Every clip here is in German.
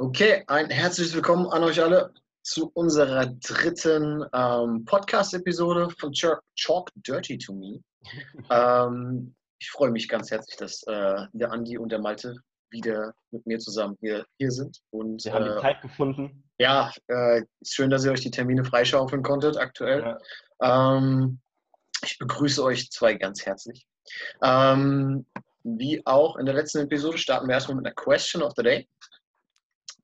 Okay, ein herzliches Willkommen an euch alle zu unserer dritten ähm, Podcast-Episode von Chalk Dirty to Me. ähm, ich freue mich ganz herzlich, dass äh, der Andi und der Malte wieder mit mir zusammen hier, hier sind. Und, Wir haben äh, die Zeit gefunden. Ja, äh, schön, dass ihr euch die Termine freischaufeln konntet aktuell. Ja. Ähm, ich begrüße euch zwei ganz herzlich. Ähm, wie auch in der letzten Episode starten wir erstmal mit einer Question of the Day.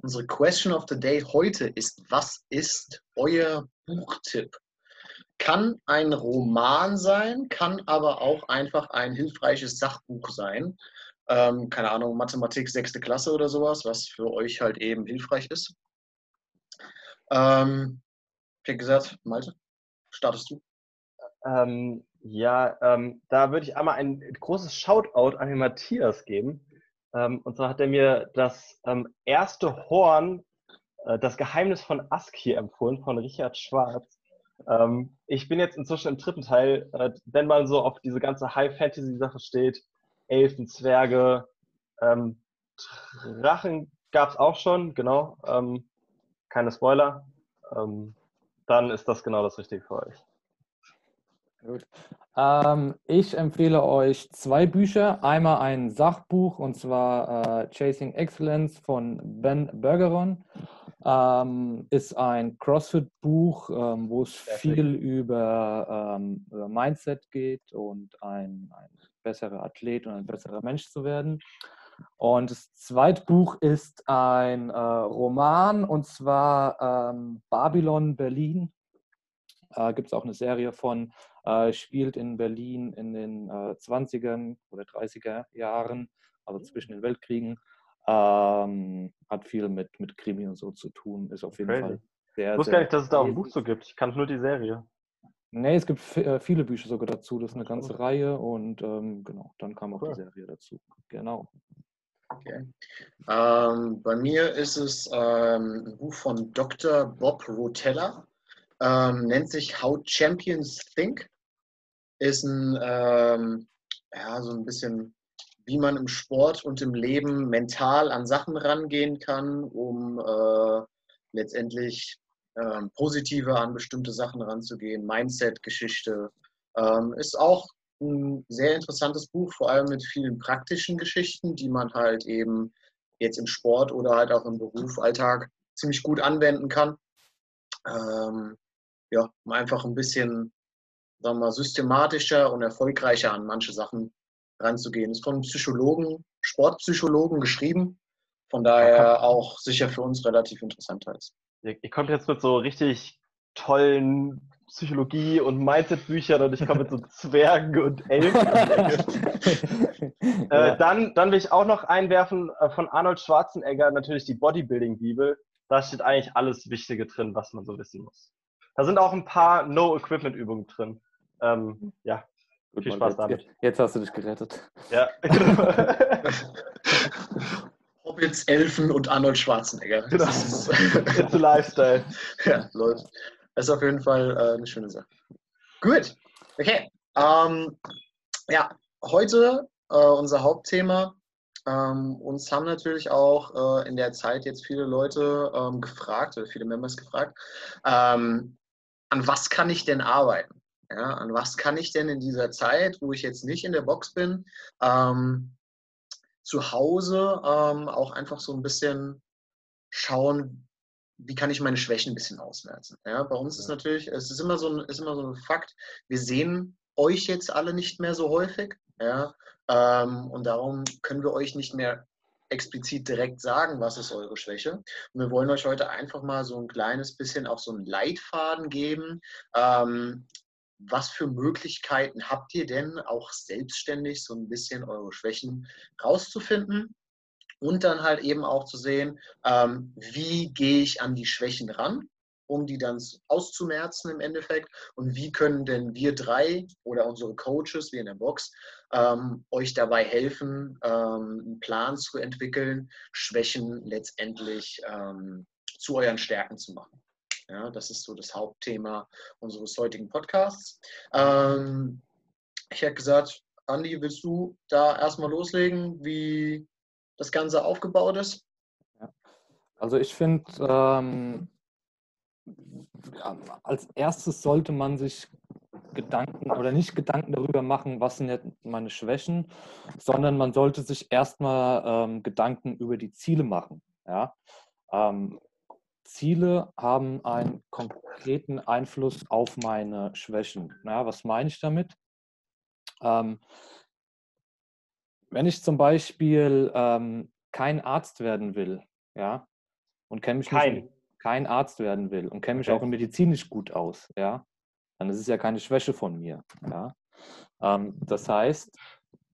Unsere Question of the Day heute ist, was ist euer Buchtipp? Kann ein Roman sein, kann aber auch einfach ein hilfreiches Sachbuch sein. Ähm, keine Ahnung, Mathematik sechste Klasse oder sowas, was für euch halt eben hilfreich ist. Ähm, wie gesagt, Malte, startest du? Ähm, ja, ähm, da würde ich einmal ein großes Shoutout an den Matthias geben. Ähm, und zwar hat er mir das ähm, erste Horn, äh, das Geheimnis von Aski empfohlen, von Richard Schwarz. Ähm, ich bin jetzt inzwischen im dritten Teil, äh, wenn man so auf diese ganze High-Fantasy-Sache steht, Elfen, Zwerge, ähm, Drachen gab es auch schon, genau. Ähm, keine Spoiler. Ähm, dann ist das genau das Richtige für euch. Gut. Ähm, ich empfehle euch zwei Bücher. Einmal ein Sachbuch und zwar äh, Chasing Excellence von Ben Bergeron. Ähm, ist ein CrossFit-Buch, ähm, wo es viel über, ähm, über, Mindset geht und ein, ein besserer Athlet und ein besserer Mensch zu werden. Und das zweite Buch ist ein äh, Roman und zwar ähm, Babylon Berlin. Äh, Gibt es auch eine Serie von, äh, spielt in Berlin in den 20er äh, oder 30er Jahren, also zwischen den Weltkriegen. Ähm, hat viel mit, mit Krimi und so zu tun, ist auf jeden Crazy. Fall sehr. Ich wusste gar nicht, dass es da auch ein Buch so gibt. Ich kannte nur die Serie. Nee, es gibt äh, viele Bücher sogar dazu. Das ist eine ganze oh. Reihe und ähm, genau, dann kam auch cool. die Serie dazu. Genau. Okay. Ähm, bei mir ist es ähm, ein Buch von Dr. Bob Rotella, ähm, nennt sich How Champions Think. Ist ein, ähm, ja, so ein bisschen, wie man im Sport und im Leben mental an Sachen rangehen kann, um äh, letztendlich ähm, positiver an bestimmte Sachen ranzugehen. Mindset-Geschichte. Ähm, ist auch ein sehr interessantes Buch, vor allem mit vielen praktischen Geschichten, die man halt eben jetzt im Sport oder halt auch im Beruf, Alltag ziemlich gut anwenden kann. Ähm, ja, um einfach ein bisschen, sagen wir mal, systematischer und erfolgreicher an manche Sachen ranzugehen. Ist von Psychologen, Sportpsychologen geschrieben, von daher auch sicher für uns relativ interessant ist. Ihr kommt jetzt mit so richtig tollen Psychologie- und Mindset-Büchern und ich komme mit so Zwergen und Elfen. äh, dann, dann will ich auch noch einwerfen äh, von Arnold Schwarzenegger natürlich die Bodybuilding-Bibel. Da steht eigentlich alles Wichtige drin, was man so wissen muss. Da sind auch ein paar No-Equipment-Übungen drin. Ähm, ja, Gut, viel Spaß jetzt, damit. Jetzt hast du dich gerettet. Ja. Hobbits, Elfen und Arnold Schwarzenegger. Genau. Das ist It's a Lifestyle. ja, läuft. Das ist auf jeden Fall äh, eine schöne Sache. Gut, okay. Ähm, ja, heute äh, unser Hauptthema. Ähm, uns haben natürlich auch äh, in der Zeit jetzt viele Leute ähm, gefragt, oder viele Members gefragt, ähm, an was kann ich denn arbeiten? Ja, an was kann ich denn in dieser Zeit, wo ich jetzt nicht in der Box bin, ähm, zu Hause ähm, auch einfach so ein bisschen schauen, wie kann ich meine Schwächen ein bisschen ausmerzen. Ja, bei uns ist natürlich, es ist immer so ein, ist immer so ein Fakt, wir sehen euch jetzt alle nicht mehr so häufig. Ja, ähm, und darum können wir euch nicht mehr explizit direkt sagen, was ist eure Schwäche. Und wir wollen euch heute einfach mal so ein kleines bisschen auch so einen Leitfaden geben. Ähm, was für Möglichkeiten habt ihr denn auch selbstständig so ein bisschen eure Schwächen rauszufinden? Und dann halt eben auch zu sehen, ähm, wie gehe ich an die Schwächen ran, um die dann auszumerzen im Endeffekt. Und wie können denn wir drei oder unsere Coaches, wie in der Box, ähm, euch dabei helfen, ähm, einen Plan zu entwickeln, Schwächen letztendlich ähm, zu euren Stärken zu machen. Ja, das ist so das Hauptthema unseres heutigen Podcasts. Ähm, ich hätte gesagt, Andi, willst du da erstmal loslegen, wie das Ganze aufgebaut ist? Also ich finde, ähm, als erstes sollte man sich Gedanken oder nicht Gedanken darüber machen, was sind jetzt meine Schwächen, sondern man sollte sich erstmal ähm, Gedanken über die Ziele machen. Ja? Ähm, Ziele haben einen konkreten Einfluss auf meine Schwächen. Ja, was meine ich damit? Ähm, wenn ich zum Beispiel ähm, kein Arzt werden will, ja, und kenne mich Kein. nicht, kein Arzt werden will und kenne mich Okay. auch in Medizin nicht gut aus, ja, dann ist es ja keine Schwäche von mir, ja. Ähm, das heißt,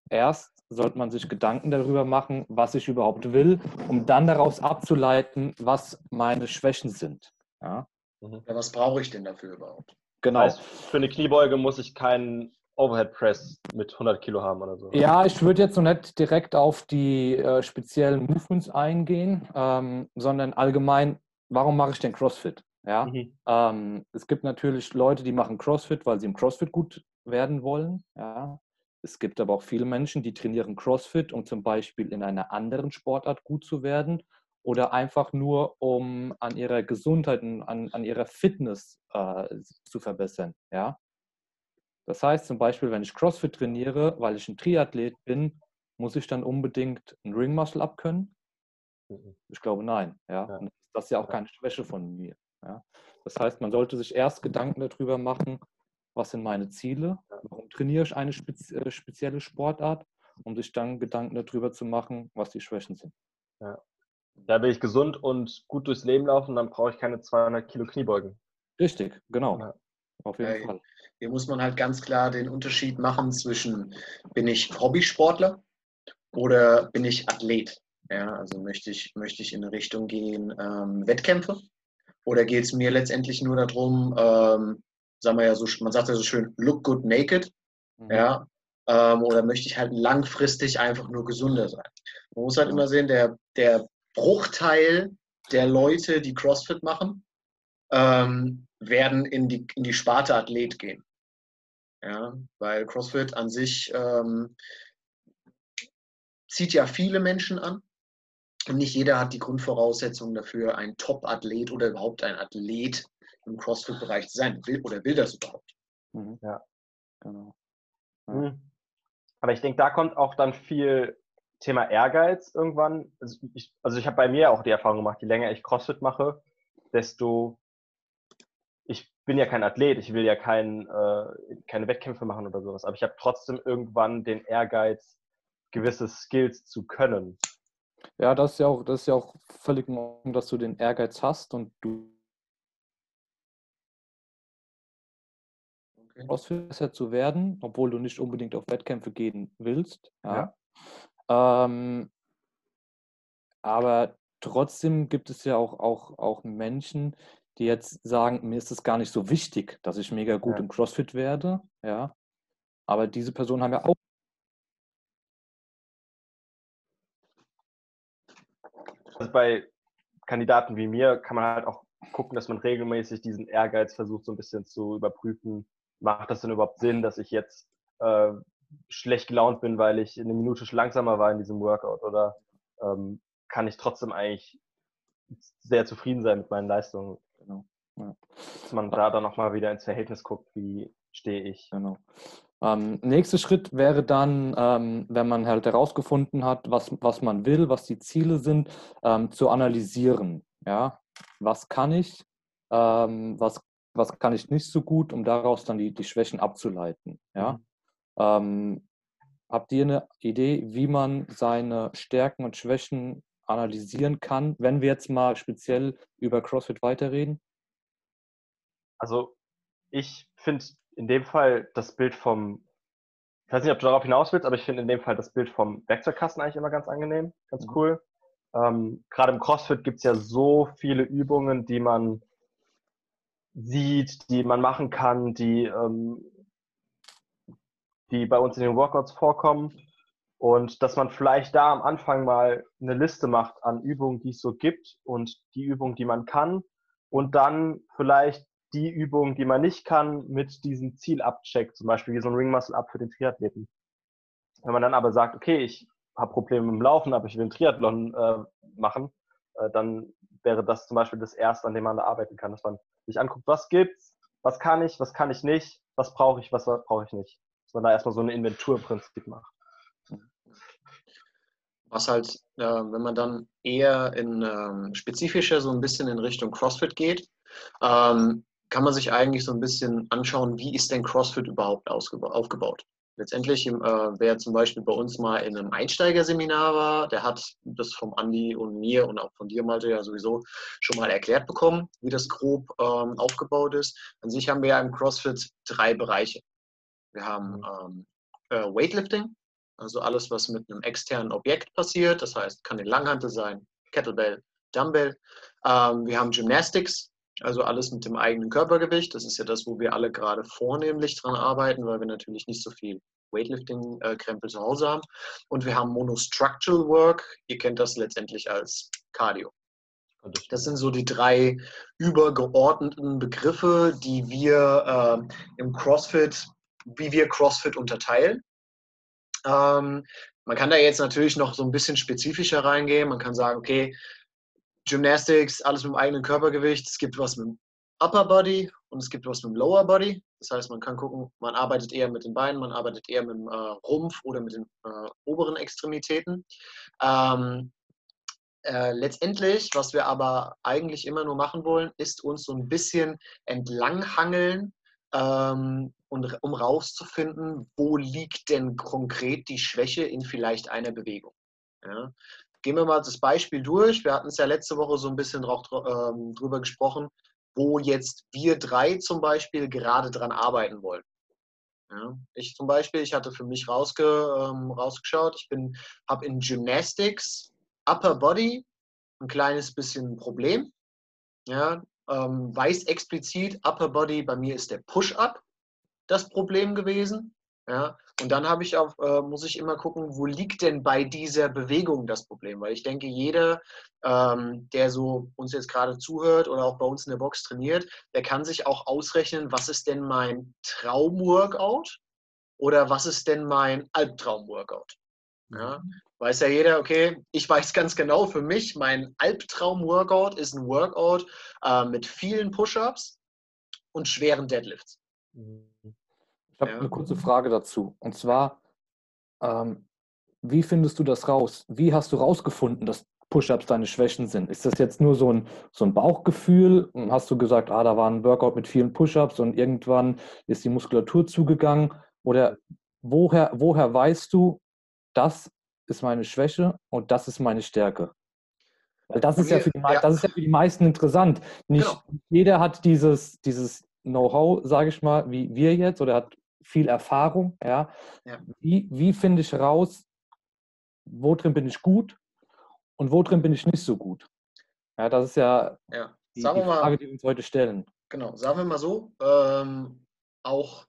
erst sollte man sich Gedanken darüber machen, was ich überhaupt will, um dann daraus abzuleiten, was meine Schwächen sind, ja. Ja, was brauche ich denn dafür überhaupt? Genau. Heißt, für eine Kniebeuge muss ich keinen Overhead Press mit 100 Kilo haben oder so. Ja, ich würde jetzt noch nicht direkt auf die äh, speziellen Movements eingehen, ähm, sondern allgemein, warum mache ich denn CrossFit? Ja, Mhm. ähm, es gibt natürlich Leute, die machen CrossFit, weil sie im CrossFit gut werden wollen. Ja. Es gibt aber auch viele Menschen, die trainieren CrossFit, um zum Beispiel in einer anderen Sportart gut zu werden oder einfach nur, um an ihrer Gesundheit und an, an ihrer Fitness äh, zu verbessern. Ja. Das heißt zum Beispiel, wenn ich CrossFit trainiere, weil ich ein Triathlet bin, muss ich dann unbedingt ein Ring Muscle Up können? Mhm. Ich glaube nein. Ja. Ja. Das ist ja auch keine Schwäche von mir. Ja. Das heißt, man sollte sich erst Gedanken darüber machen, was sind meine Ziele, warum trainiere ich eine äh, spezielle Sportart, um sich dann Gedanken darüber zu machen, was die Schwächen sind. Da will ich gesund und gut durchs Leben laufen, dann brauche ich keine 200 Kilo Kniebeugen. Richtig, genau. Ja. Auf jeden Ja, Fall. Hier muss man halt ganz klar den Unterschied machen zwischen, bin ich Hobbysportler oder bin ich Athlet? Ja, also möchte ich, möchte ich in eine Richtung gehen, ähm, Wettkämpfe? Oder geht es mir letztendlich nur darum, ähm, sagen wir ja so, man sagt ja so schön, look good naked, Mhm. ja, ähm, oder möchte ich halt langfristig einfach nur gesünder sein? Man muss halt immer sehen, der, der Bruchteil der Leute, die CrossFit machen, ähm, werden in die, in die Sparte Athlet gehen. Ja, weil CrossFit an sich ähm, zieht ja viele Menschen an. Und nicht jeder hat die Grundvoraussetzungen dafür, ein Top-Athlet oder überhaupt ein Athlet im CrossFit-Bereich zu sein. Will, oder will das überhaupt? Mhm. Ja. Genau. Ja. Mhm. Aber ich denke, da kommt auch dann viel Thema Ehrgeiz irgendwann. Also ich, also ich habe bei mir auch die Erfahrung gemacht, je länger ich CrossFit mache, desto ich bin ja kein Athlet, ich will ja kein, äh, keine Wettkämpfe machen oder sowas, aber ich habe trotzdem irgendwann den Ehrgeiz, gewisse Skills zu können. Ja, das ist ja auch, das ist ja auch völlig in Ordnung, dass du den Ehrgeiz hast und du Besser zu werden, obwohl du nicht unbedingt auf Wettkämpfe gehen willst. Ja. Ähm, aber trotzdem gibt es ja auch, auch, auch Menschen, die jetzt sagen, mir ist es gar nicht so wichtig, dass ich mega gut Ja. im CrossFit werde. Ja. Aber diese Personen haben ja auch Also bei Kandidaten wie mir kann man halt auch gucken, dass man regelmäßig diesen Ehrgeiz versucht, so ein bisschen zu überprüfen. Macht das denn überhaupt Sinn, dass ich jetzt äh, schlecht gelaunt bin, weil ich eine Minute langsamer war in diesem Workout? Oder ähm, kann ich trotzdem eigentlich sehr zufrieden sein mit meinen Leistungen? Genau. Ja. Dass man da dann nochmal wieder ins Verhältnis guckt, wie stehe ich. Genau. Ähm, nächster Schritt wäre dann, ähm, wenn man halt herausgefunden hat, was, was man will, was die Ziele sind, ähm, zu analysieren. Ja? Was kann ich, ähm, was, was kann ich nicht so gut, um daraus dann die, die Schwächen abzuleiten. Ja? Ähm, habt ihr eine Idee, wie man seine Stärken und Schwächen analysieren kann, wenn wir jetzt mal speziell über CrossFit weiterreden? Also ich finde in dem Fall das Bild vom, ich weiß nicht, ob du darauf hinaus willst, aber ich finde in dem Fall das Bild vom Werkzeugkasten eigentlich immer ganz angenehm, ganz Mhm. cool. Ähm, Gerade im CrossFit gibt es ja so viele Übungen, die man sieht, die man machen kann, die, ähm, die bei uns in den Workouts vorkommen. Und dass man vielleicht da am Anfang mal eine Liste macht an Übungen, die es so gibt und die Übungen, die man kann. Und dann vielleicht die Übungen, die man nicht kann, mit diesem Ziel abcheckt, zum Beispiel wie so ein Ring Muscle Up für den Triathleten. Wenn man dann aber sagt, okay, ich habe Probleme mit dem Laufen, aber ich will einen Triathlon äh, machen, äh, dann wäre das zum Beispiel das Erste, an dem man da arbeiten kann, dass man sich anguckt, was gibt's, was kann ich, was kann ich nicht, was brauche ich, was brauche ich nicht. Dass man da erstmal so ein Inventurprinzip macht. Was halt, äh, wenn man dann eher in ähm, spezifischer so ein bisschen in Richtung CrossFit geht, ähm, kann man sich eigentlich so ein bisschen anschauen, wie ist denn CrossFit überhaupt aufgebaut. Letztendlich, äh, wer zum Beispiel bei uns mal in einem Einsteigerseminar war, der hat das vom Andi und mir und auch von dir, Malte, ja sowieso schon mal erklärt bekommen, wie das grob ähm, aufgebaut ist. An sich haben wir ja im CrossFit drei Bereiche. Wir haben mhm. ähm, äh, Weightlifting, also alles, was mit einem externen Objekt passiert. Das heißt, kann eine Langhantel sein, Kettlebell, Dumbbell. Ähm, wir haben Gymnastics, also alles mit dem eigenen Körpergewicht. Das ist ja das, wo wir alle gerade vornehmlich dran arbeiten, weil wir natürlich nicht so viel Weightlifting-Krempel zu Hause haben. Und wir haben Monostructural Work. Ihr kennt das letztendlich als Cardio. Das sind so die drei übergeordneten Begriffe, die wir äh, im CrossFit, wie wir CrossFit unterteilen. Ähm, man kann da jetzt natürlich noch so ein bisschen spezifischer reingehen. Man kann sagen, okay, Gymnastics, alles mit dem eigenen Körpergewicht. Es gibt was mit dem Upper Body und es gibt was mit dem Lower Body. Das heißt, man kann gucken, man arbeitet eher mit den Beinen, man arbeitet eher mit dem äh, Rumpf oder mit den äh, oberen Extremitäten. Ähm, äh, letztendlich, was wir aber eigentlich immer nur machen wollen, ist uns so ein bisschen entlanghangeln ähm, und um rauszufinden, wo liegt denn konkret die Schwäche in vielleicht einer Bewegung. Ja? Gehen wir mal das Beispiel durch. Wir hatten es ja letzte Woche so ein bisschen drauf, ähm, drüber gesprochen, wo jetzt wir drei zum Beispiel gerade dran arbeiten wollen. Ja, ich zum Beispiel, ich hatte für mich rausge, ähm, rausgeschaut, ich habe in Gymnastics Upper Body ein kleines bisschen ein Problem. Ja, ähm, weiß explizit, Upper Body, bei mir ist der Push-Up das Problem gewesen. Ja, und dann habe ich auch, äh, muss ich immer gucken, wo liegt denn bei dieser Bewegung das Problem? Weil ich denke, jeder, ähm, der so uns jetzt gerade zuhört oder auch bei uns in der Box trainiert, der kann sich auch ausrechnen, was ist denn mein Traumworkout oder was ist denn mein Albtraumworkout? Ja, mhm. weiß ja jeder, okay, ich weiß ganz genau für mich, mein Albtraum-Workout ist ein Workout äh, mit vielen Push-Ups und schweren Deadlifts. Mhm. Ich habe ja. eine kurze Frage dazu. Und zwar, ähm, wie findest du das raus? Wie hast du rausgefunden, dass Push-Ups deine Schwächen sind? Ist das jetzt nur so ein, so ein Bauchgefühl? Hast du gesagt, ah, da war ein Workout mit vielen Push-Ups und irgendwann ist die Muskulatur zugegangen? Oder woher, woher weißt du, das ist meine Schwäche und das ist meine Stärke. Weil das ist, ja für die, ja. das ist ja für die meisten interessant. Nicht genau. jeder hat dieses, dieses Know-how, sage ich mal, wie wir jetzt, oder hat viel Erfahrung. Ja. ja. Wie, wie finde ich raus, wo drin bin ich gut und wo drin bin ich nicht so gut? Ja, das ist ja, ja. Die, die, Frage, mal, die wir uns heute stellen. Genau, sagen wir mal so, ähm, auch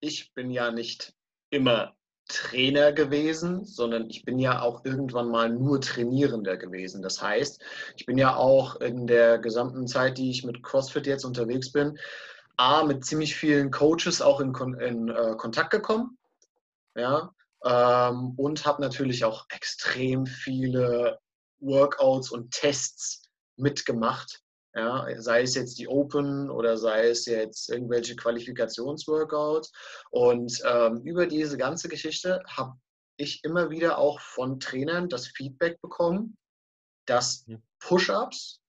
ich bin ja nicht immer Trainer gewesen, sondern ich bin ja auch irgendwann mal nur Trainierender gewesen. Das heißt, ich bin ja auch in der gesamten Zeit, die ich mit CrossFit jetzt unterwegs bin, A, mit ziemlich vielen Coaches auch in, in äh, Kontakt gekommen. Ja, ähm, und habe natürlich auch extrem viele Workouts und Tests mitgemacht, ja, sei es jetzt die Open oder sei es jetzt irgendwelche Qualifikationsworkouts. Und ähm, über diese ganze Geschichte habe ich immer wieder auch von Trainern das Feedback bekommen, dass Push-ups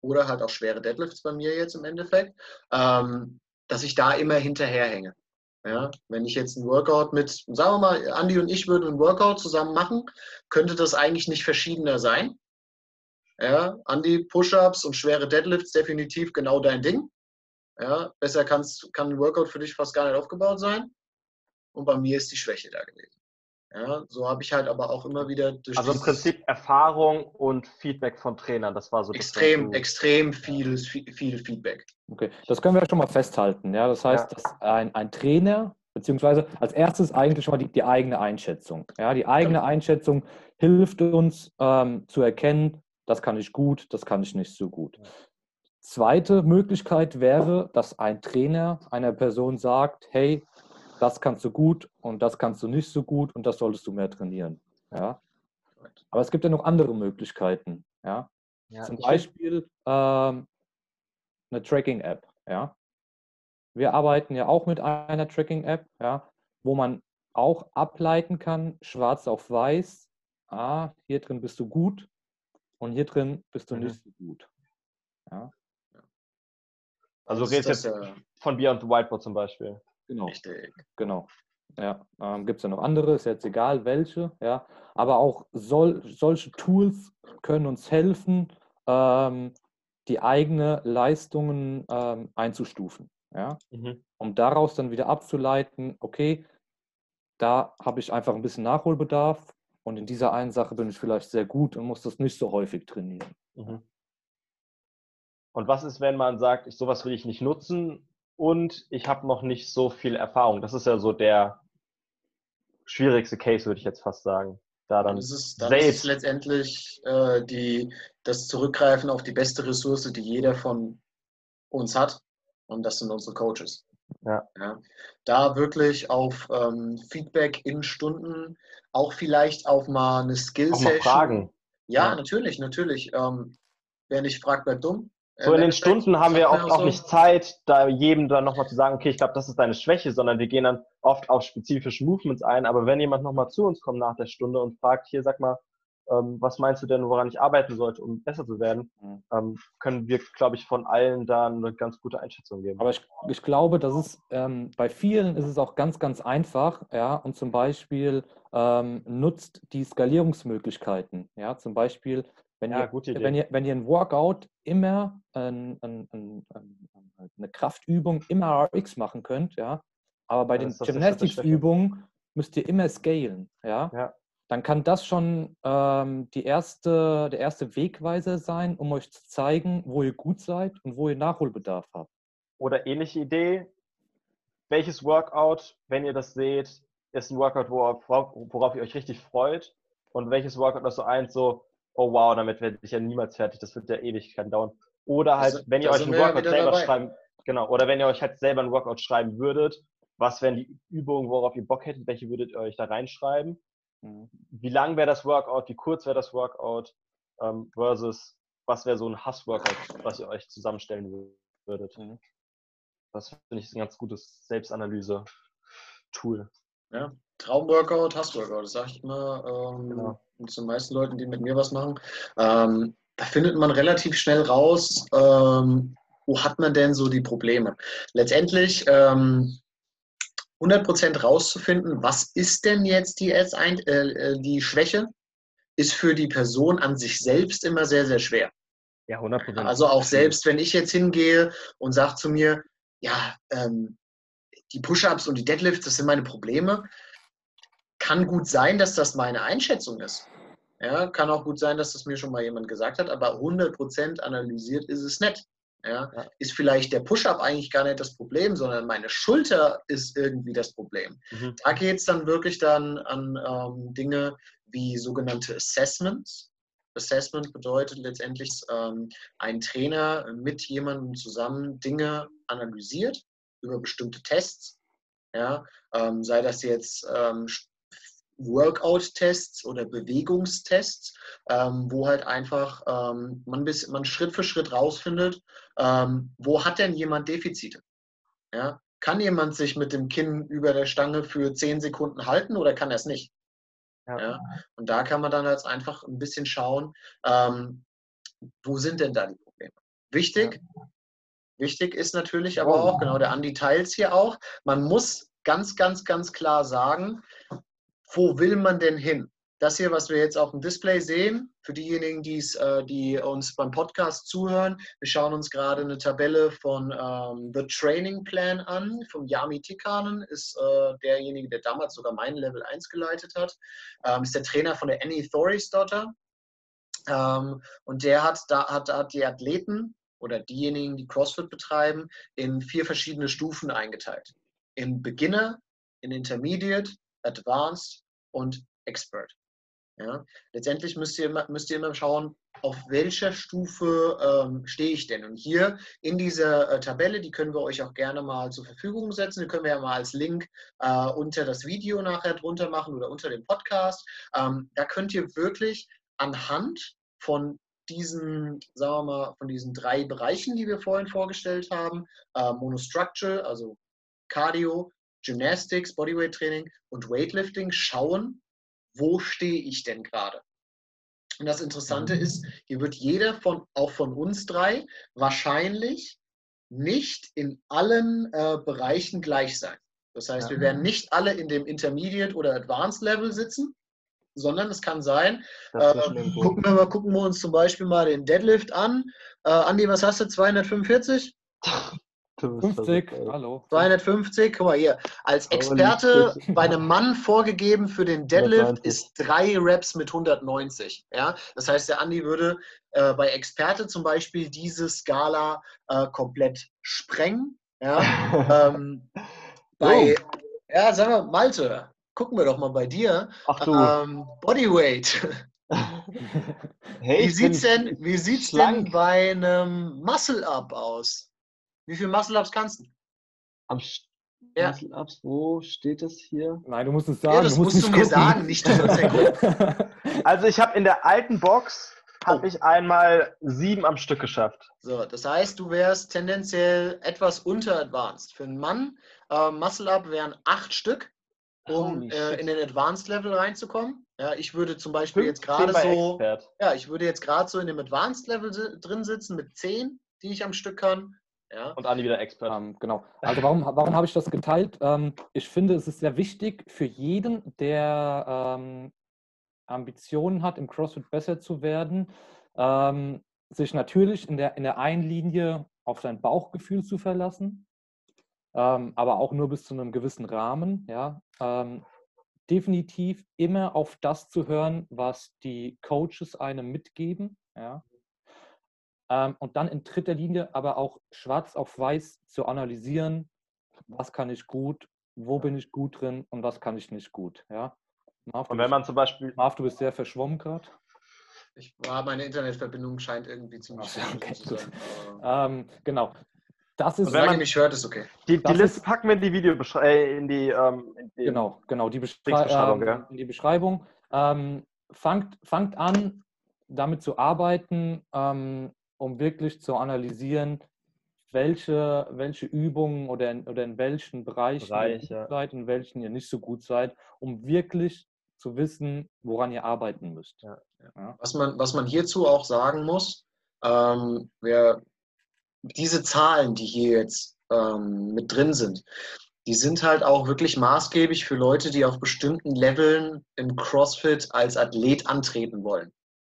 oder halt auch schwere Deadlifts bei mir jetzt im Endeffekt, ähm, dass ich da immer hinterherhänge. Ja, wenn ich jetzt ein Workout mit, sagen wir mal, Andi und ich würden ein Workout zusammen machen, könnte das eigentlich nicht verschiedener sein. Ja, Andi, Push-Ups und schwere Deadlifts definitiv genau dein Ding. Ja, besser kannst, kann ein Workout für dich fast gar nicht aufgebaut sein. Und bei mir ist die Schwäche da gewesen. Ja, so habe ich halt aber auch immer wieder durch Also im Prinzip Erfahrung und Feedback von Trainern, das war so extrem, extrem viel, viel Feedback. Okay, das können wir schon mal festhalten. Ja, das heißt, ja. dass ein, ein Trainer beziehungsweise als erstes eigentlich schon mal die, die eigene Einschätzung. Ja, die eigene ja. Einschätzung hilft uns ähm, zu erkennen, das kann ich gut, das kann ich nicht so gut. Zweite Möglichkeit wäre, dass ein Trainer einer Person sagt, hey, das kannst du gut und das kannst du nicht so gut und das solltest du mehr trainieren. Ja? Aber es gibt ja noch andere Möglichkeiten. Ja? Ja, Zum Beispiel ähm, eine Tracking-App. Ja? Wir arbeiten ja auch mit einer Tracking-App, ja, wo man auch ableiten kann, schwarz auf weiß, ah, hier drin bist du gut und hier drin bist du mhm. nicht so gut. Ja. Also du redest jetzt ja von Beyond the Whiteboard zum Beispiel. Genau. Richtig. Genau. Ja, ähm, gibt es ja noch andere, ist jetzt egal welche, ja. Aber auch sol solche Tools können uns helfen, ähm, die eigene Leistungen ähm, einzustufen. Ja? Mhm. Um daraus dann wieder abzuleiten, okay, da habe ich einfach ein bisschen Nachholbedarf und in dieser einen Sache bin ich vielleicht sehr gut und muss das nicht so häufig trainieren. Mhm. Und was ist, wenn man sagt, ich, sowas will ich nicht nutzen und ich habe noch nicht so viel Erfahrung? Das ist ja so der schwierigste Case, würde ich jetzt fast sagen. Da dann das ist, selbst ist letztendlich äh, die, das Zurückgreifen auf die beste Ressource, die jeder von uns hat. Und das sind unsere Coaches. Ja. ja. Da wirklich auf ähm, Feedback in Stunden, auch vielleicht auf mal eine Skill-Session. Fragen. Ja, ja, natürlich, natürlich. Ähm, wer nicht fragt, bleibt dumm. So in den Stunden haben wir oft auch nicht Zeit, da jedem dann nochmal zu sagen, okay, ich glaube, das ist deine Schwäche, sondern wir gehen dann oft auf spezifische Movements ein. Aber wenn jemand nochmal zu uns kommt nach der Stunde und fragt, hier, sag mal, ähm, was meinst du denn, woran ich arbeiten sollte, um besser zu werden, mhm. ähm, können wir, glaube ich, von allen da eine ganz gute Einschätzung geben. Aber ich, ich glaube, dass es ähm, bei vielen ist es auch ganz, ganz einfach, ja, und zum Beispiel ähm, nutzt die Skalierungsmöglichkeiten, ja, zum Beispiel wenn, ja, ihr, wenn, ihr, wenn ihr ein Workout immer ein, ein, ein, eine Kraftübung immer RX machen könnt, ja, aber bei ja, den Gymnastics-Übungen müsst ihr immer scalen, ja, ja. dann kann das schon ähm, die erste, der erste Wegweiser sein, um euch zu zeigen, wo ihr gut seid und wo ihr Nachholbedarf habt. Oder ähnliche Idee, welches Workout, wenn ihr das seht, ist ein Workout, worauf, worauf ihr euch richtig freut und welches Workout ist so eins, so, oh wow, damit werde ich ja niemals fertig, das wird ja Ewigkeiten dauern. Oder halt, also, wenn ihr euch ein Workout selber dabei. schreiben, genau, oder wenn ihr euch halt selber ein Workout schreiben würdet, was wären die Übungen, worauf ihr Bock hättet, welche würdet ihr euch da reinschreiben? Mhm. Wie lang wäre das Workout, wie kurz wäre das Workout, ähm, versus was wäre so ein Hass-Workout, was ihr euch zusammenstellen würdet? Mhm. Das finde ich ein ganz gutes Selbstanalyse-Tool. Ja, Traumworkout, Hassworkout, das sage ich immer. Ähm, genau zu den meisten Leuten, die mit mir was machen, ähm, da findet man relativ schnell raus, ähm, wo hat man denn so die Probleme. Letztendlich ähm, 100% rauszufinden, was ist denn jetzt die, äh, äh, die Schwäche, ist für die Person an sich selbst immer sehr, sehr schwer. Ja, 100%. Also auch selbst, wenn ich jetzt hingehe und sage zu mir, ja, ähm, die Push-Ups und die Deadlifts, das sind meine Probleme, kann gut sein, dass das meine Einschätzung ist. Ja, kann auch gut sein, dass das mir schon mal jemand gesagt hat, aber 100% analysiert ist es nicht. Ja. Ist vielleicht der Push-Up eigentlich gar nicht das Problem, sondern meine Schulter ist irgendwie das Problem. Mhm. Da geht es dann wirklich dann an ähm, Dinge wie sogenannte Assessments. Assessment bedeutet letztendlich, ähm, ein Trainer mit jemandem zusammen Dinge analysiert über bestimmte Tests. Ja, ähm, sei das jetzt ähm, Workout-Tests oder Bewegungstests, ähm, wo halt einfach ähm, man, bis, man Schritt für Schritt rausfindet, ähm, wo hat denn jemand Defizite? Ja? Kann jemand sich mit dem Kinn über der Stange für 10 Sekunden halten oder kann er es nicht? Ja. ja. Und da kann man dann jetzt einfach ein bisschen schauen, ähm, wo sind denn da die Probleme? Wichtig, ja. wichtig ist natürlich aber auch, genau der Andi teilt hier auch, man muss ganz, ganz, ganz klar sagen, wo will man denn hin? Das hier, was wir jetzt auf dem Display sehen, für diejenigen, äh, die uns beim Podcast zuhören, wir schauen uns gerade eine Tabelle von ähm, The Training Plan an, vom Yami Tikanen, ist äh, derjenige, der damals sogar mein Level 1 geleitet hat, ähm, ist der Trainer von der Annie Thorisdotter. Ähm, und der hat, da, hat, hat die Athleten oder diejenigen, die CrossFit betreiben, in vier verschiedene Stufen eingeteilt. In Beginner, in Intermediate, Advanced und Expert. Ja? Letztendlich müsst ihr, müsst ihr immer schauen, auf welcher Stufe ähm, stehe ich denn. Und hier in dieser äh, Tabelle, die können wir euch auch gerne mal zur Verfügung setzen. Die können wir ja mal als Link äh, unter das Video nachher drunter machen oder unter dem Podcast. Ähm, da könnt ihr wirklich anhand von diesen, sagen wir mal, von diesen drei Bereichen, die wir vorhin vorgestellt haben, äh, Monostructural, also Cardio, Gymnastics, Bodyweight Training und Weightlifting schauen, wo stehe ich denn gerade? Und das Interessante Mhm. ist, hier wird jeder von, auch von uns drei, wahrscheinlich nicht in allen äh, Bereichen gleich sein. Das heißt, wir werden nicht alle in dem Intermediate oder Advanced Level sitzen, sondern es kann sein, äh, gucken, wir mal, gucken wir uns zum Beispiel mal den Deadlift an. Äh, Andi, was hast du? 245? 50, hallo. 250, guck mal hier. Als Experte bei einem Mann vorgegeben für den Deadlift 190. ist drei Reps mit 190. Ja? Das heißt, der Andi würde äh, bei Experte zum Beispiel diese Skala äh, komplett sprengen. Ja? ähm, bei, ja, sagen wir, Malte, gucken wir doch mal bei dir. Ach du. Ähm, Bodyweight. hey, Wie sieht's denn, wie sieht's denn bei einem Muscle-Up aus? Wie viele Muscle-Ups kannst du? Am Ja. Muscle-Ups, wo steht das hier? Nein, du musst es sagen. Ja, das du musst musst du mir gucken. sagen, nicht du Also ich habe in der alten Box habe Oh. ich einmal sieben am Stück geschafft. So, das heißt, du wärst tendenziell etwas unter Advanced. Für einen Mann, äh, Muscle-Up wären acht Stück, um äh, in den Advanced-Level reinzukommen. Ja, ich würde zum Beispiel jetzt 15 gerade so, Expert. ja, ich würde jetzt gerade so in dem Advanced-Level si drin sitzen mit zehn, die ich am Stück kann. Ja, Und Andi wieder Expert. Ähm, genau. Also warum, warum habe ich das geteilt? Ähm, ich finde, es ist sehr wichtig für jeden, der ähm, Ambitionen hat, im CrossFit besser zu werden, ähm, sich natürlich in der, in der einen Linie auf sein Bauchgefühl zu verlassen, ähm, aber auch nur bis zu einem gewissen Rahmen. Ja. Ähm, definitiv immer auf das zu hören, was die Coaches einem mitgeben. Ja. Ähm, und dann in dritter Linie aber auch schwarz auf weiß zu analysieren, was kann ich gut, wo bin ich gut drin und was kann ich nicht gut. Ja? Marv, du Und wenn bist- man zum Beispiel, Marv, du bist sehr verschwommen gerade. ich war, meine Internetverbindung scheint irgendwie ziemlich Ach okay, zu sein. Ähm, genau. Das ist Und wenn man- mich hört, ist okay. die, die Liste ist- packen wir in die Videobeschreibung, äh, in die, ähm, in die Genau, genau, die Beschrei Linksbeschreibung, ähm, in die Beschreibung. Ähm, fangt, fangt an, damit zu arbeiten, ähm, um wirklich zu analysieren, welche, welche Übungen oder in, oder in welchen Bereichen ihr Bereich, gut ja. seid, in welchen ihr nicht so gut seid, um wirklich zu wissen, woran ihr arbeiten müsst. Ja. Was man, was man hierzu auch sagen muss, ähm, wer, diese Zahlen, die hier jetzt ähm, mit drin sind, die sind halt auch wirklich maßgeblich für Leute, die auf bestimmten Leveln im CrossFit als Athlet antreten wollen.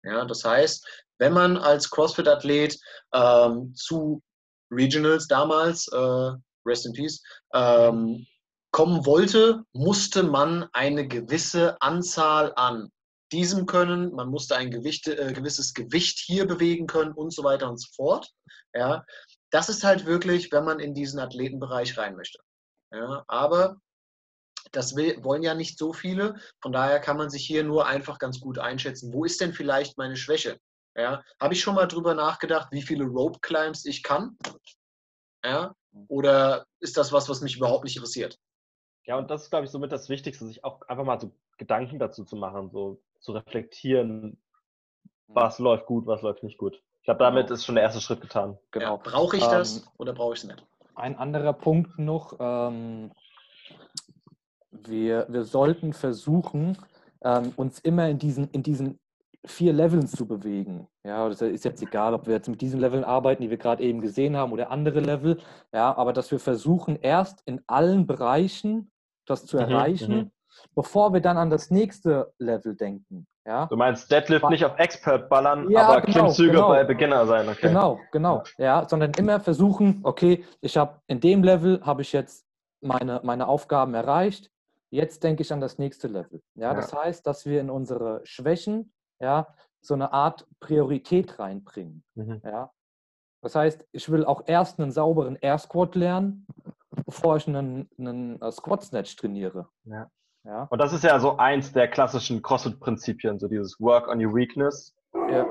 Ja, das heißt, wenn man als CrossFit-Athlet ähm, zu Regionals damals, äh, Rest in Peace, ähm, kommen wollte, musste man eine gewisse Anzahl an diesem können, man musste ein Gewicht, äh, gewisses Gewicht hier bewegen können und so weiter und so fort. Ja, das ist halt wirklich, wenn man in diesen Athletenbereich rein möchte. Ja, aber das will, wollen ja nicht so viele. Von daher kann man sich hier nur einfach ganz gut einschätzen. Wo ist denn vielleicht meine Schwäche? Ja, habe ich schon mal drüber nachgedacht, wie viele Rope Climbs ich kann? Ja, oder ist das was, was mich überhaupt nicht interessiert? Ja, und das ist, glaube ich, somit das Wichtigste, sich auch einfach mal so Gedanken dazu zu machen, so zu reflektieren, was läuft gut, was läuft nicht gut. Ich glaube, damit Genau. ist schon der erste Schritt getan. Genau. Ja, brauche ich das Ähm, oder brauche ich es nicht? Ein anderer Punkt noch, ähm, wir, wir sollten versuchen, ähm, uns immer in diesen, in diesen vier Leveln zu bewegen. Ja, das ist jetzt egal, ob wir jetzt mit diesen Leveln arbeiten, die wir gerade eben gesehen haben, oder andere Level. Ja, aber dass wir versuchen, erst in allen Bereichen das zu Mhm, erreichen, mhm. bevor wir dann an das nächste Level denken. Ja, Du meinst Deadlift nicht auf Expert ballern, Ja, aber genau, Klimmzüge genau. bei Beginner sein. Okay. Genau, genau. Ja, sondern immer versuchen, okay, ich habe in dem Level habe ich jetzt meine, meine Aufgaben erreicht. Jetzt denke ich an das nächste Level. Ja, Ja. das heißt, dass wir in unsere Schwächen ja so eine Art Priorität reinbringen. Mhm. Ja. Das heißt, ich will auch erst einen sauberen Air Squat lernen, bevor ich einen, einen äh, Squat Snatch trainiere. Ja. Ja. Und das ist ja so eins der klassischen CrossFit-Prinzipien, so dieses Work on your weakness. ja.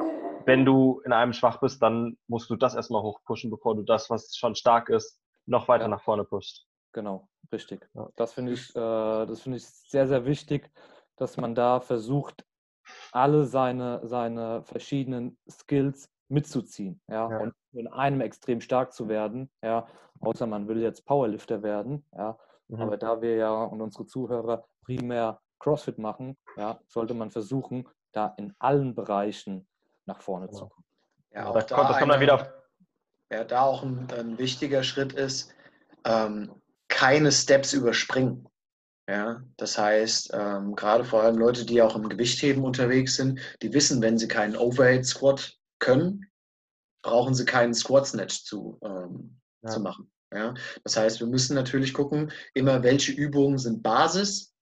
Wenn du in einem schwach bist, dann musst du das erstmal hochpushen, bevor du das, was schon stark ist, noch weiter Ja. nach vorne pushst. Genau, richtig. Das finde ich, äh, das finde ich sehr, sehr wichtig, dass man da versucht, alle seine, seine verschiedenen Skills mitzuziehen, ja, Ja. und in einem extrem stark zu werden, ja, außer man will jetzt Powerlifter werden, ja, Mhm. aber da wir ja und unsere Zuhörer primär CrossFit machen, ja, sollte man versuchen, da in allen Bereichen nach vorne zu Genau. kommen. Ja, Da auch kommt, das kommt dann eine- wieder auf. ja, da auch ein, ein wichtiger Schritt ist, ähm, keine Steps überspringen. Ja, das heißt, ähm, gerade vor allem Leute, die auch im Gewichtheben unterwegs sind, die wissen, wenn sie keinen Overhead Squat können, brauchen sie keinen Squat Snatch zu, ähm, Ja. zu machen. Ja, das heißt, wir müssen natürlich gucken, immer welche Übungen sind Basis,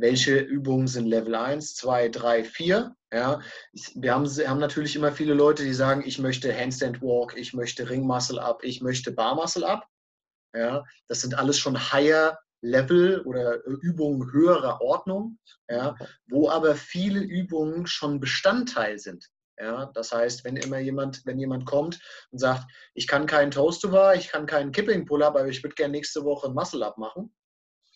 welche Übungen sind Level 1, 2, 3, 4. Ja, wir haben, haben natürlich immer viele Leute, die sagen, ich möchte Handstand Walk, ich möchte Ring Muscle Up, ich möchte Bar Muscle Up. Ja, das sind alles schon higher Level oder äh, Übungen höherer Ordnung, ja, wo aber viele Übungen schon Bestandteil sind. Ja, das heißt, wenn immer jemand, wenn jemand kommt und sagt, ich kann keinen Toast to Bar, ich kann keinen Kipping Pull-up, aber ich würde gerne nächste Woche ein Muscle Up machen,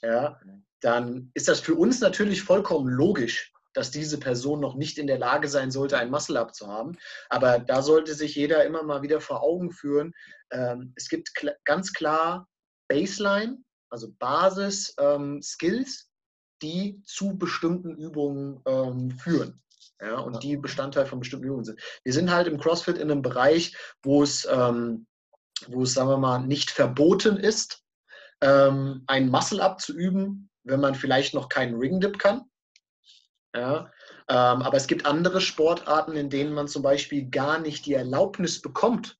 ja, dann ist das für uns natürlich vollkommen logisch, dass diese Person noch nicht in der Lage sein sollte, ein Muscle-Up zu haben. Aber da sollte sich jeder immer mal wieder vor Augen führen. Ähm, es gibt ganz klar Baseline, also Basis-Skills, die zu bestimmten Übungen ähm, führen. Ja, und die Bestandteil von bestimmten Übungen sind. Wir sind halt im CrossFit in einem Bereich, wo es, ähm, wo es, sagen wir mal, nicht verboten ist, ähm, ein Muscle-Up zu üben, wenn man vielleicht noch keinen Ring-Dip kann. Ja, ähm, aber es gibt andere Sportarten, in denen man zum Beispiel gar nicht die Erlaubnis bekommt,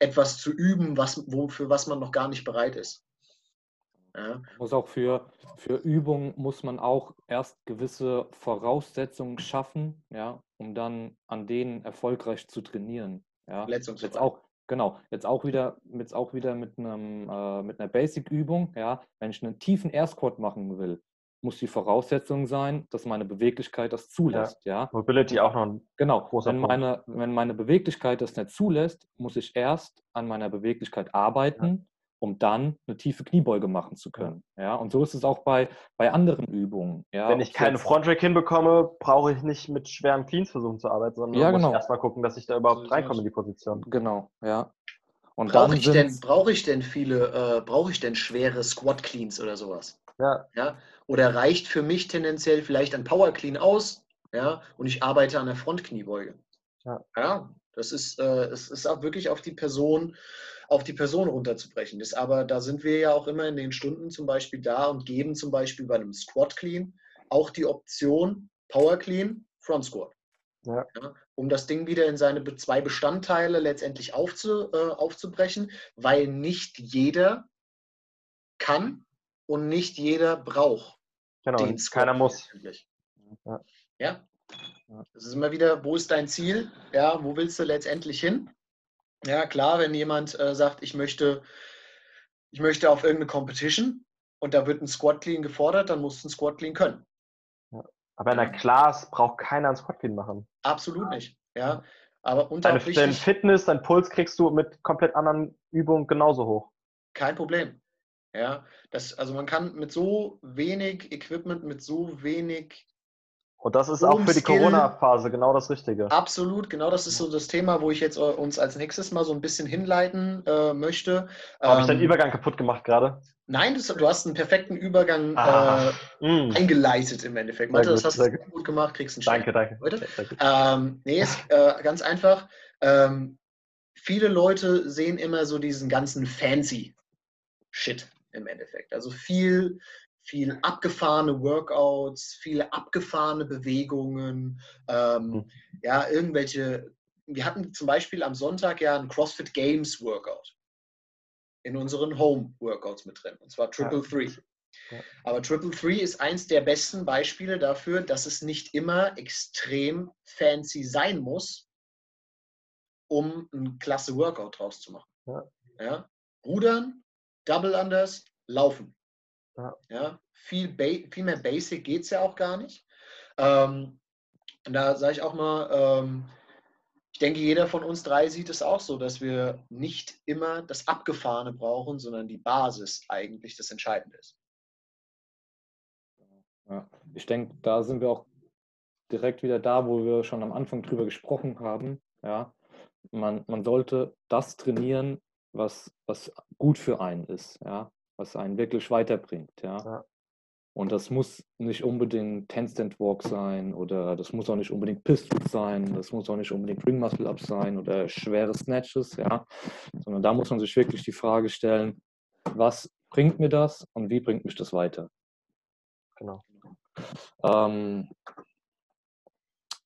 etwas zu üben, was, wo, für was man noch gar nicht bereit ist. Ja, Muss auch für, für Übungen muss man auch erst gewisse Voraussetzungen schaffen, ja, um dann an denen erfolgreich zu trainieren. Ja. Jetzt auch, genau, jetzt auch wieder, jetzt auch wieder mit einem, äh, mit einer Basic-Übung, ja, wenn ich einen tiefen Air Squat machen will, muss die Voraussetzung sein, dass meine Beweglichkeit das zulässt, ja. Mobility auch noch ein Genau, Großer wenn Punkt. meine, wenn meine Beweglichkeit das nicht zulässt, muss ich erst an meiner Beweglichkeit arbeiten, um dann eine tiefe Kniebeuge machen zu können. Ja, und so ist es auch bei, bei anderen Übungen. Ja, Wenn ich ob's keine jetzt- Frontrack hinbekomme, brauche ich nicht mit schweren Cleans versuchen zu arbeiten, sondern Ja, muss genau. erstmal gucken, dass ich da überhaupt reinkomme in die Position. Genau, ja. Und Brauche dann ich, denn, brauche ich denn viele, äh, brauche ich denn schwere Squat Cleans oder sowas? Ja, Ja? Oder reicht für mich tendenziell vielleicht ein Power Clean aus? Ja, und ich arbeite an der Frontkniebeuge. Ja. ja das ist, äh, es ist auch wirklich auf die Person, auf die Person runterzubrechen. Das aber da sind wir ja auch immer in den Stunden zum Beispiel da und geben zum Beispiel bei einem Squat Clean auch die Option Power Clean, Front Squat. Ja. um das Ding wieder in seine zwei Bestandteile letztendlich aufzu, äh, aufzubrechen, weil nicht jeder kann und nicht jeder braucht genau. den Squat Keiner muss. Ja. Ja. Ja. Das ist immer wieder, wo ist dein Ziel? Ja, wo willst du letztendlich hin? Ja, klar, wenn jemand äh, sagt, ich möchte, ich möchte auf irgendeine Competition und da wird ein Squat Clean gefordert, dann musst du ein Squat Clean können. Aber in der Class braucht keiner einen Squat Clean machen. Absolut nicht. Ja, aber und Deine, dein Fitness, dein Puls kriegst du mit komplett anderen Übungen genauso hoch. kein Problem. Ja, das, also man kann mit so wenig Equipment, mit so wenig Und das ist auch für die. Corona-Phase genau das Richtige. Absolut, genau das ist so das Thema, wo ich jetzt äh, uns als nächstes mal so ein bisschen hinleiten äh, möchte. Habe ich Ähm, deinen Übergang kaputt gemacht gerade? Nein, das, du hast einen perfekten Übergang Ah, äh, mm. eingeleitet im Endeffekt. Mathe, das hast du gut gemacht, kriegst einen Stein. Danke, danke. Heute? Ähm, nee, ist äh, ganz einfach. Ähm, viele Leute sehen immer so diesen ganzen fancy Shit im Endeffekt. Also viel, viel abgefahrene Workouts, viele abgefahrene Bewegungen, ähm, Mhm. ja, irgendwelche. Wir hatten zum Beispiel am Sonntag ja ein CrossFit Games Workout in unseren Home Workouts mit drin, und zwar Triple Three. Ja. Aber Triple Three ist eins der besten Beispiele dafür, dass es nicht immer extrem fancy sein muss, um ein klasse Workout draus zu machen. Ja. Ja? Rudern, Double Unders, Laufen. Ja. Ja? Viel, viel mehr Basic geht es ja auch gar nicht. Ähm, und da sage ich auch mal, ähm, ich denke, jeder von uns drei sieht es auch so, dass wir nicht immer das Abgefahrene brauchen, sondern die Basis eigentlich das Entscheidende ist. Ja. Ich denke, da sind wir auch direkt wieder da, wo wir schon am Anfang drüber gesprochen haben. Ja, man, man sollte das trainieren, was, was gut für einen ist, ja, was einen wirklich weiterbringt. Ja. ja. Und das muss nicht unbedingt Handstand Walk sein oder das muss auch nicht unbedingt Pistols sein, das muss auch nicht unbedingt Ring Muscle Ups sein oder schwere Snatches, ja. Sondern da muss man sich wirklich die Frage stellen, was bringt mir das und wie bringt mich das weiter? Genau. Ähm,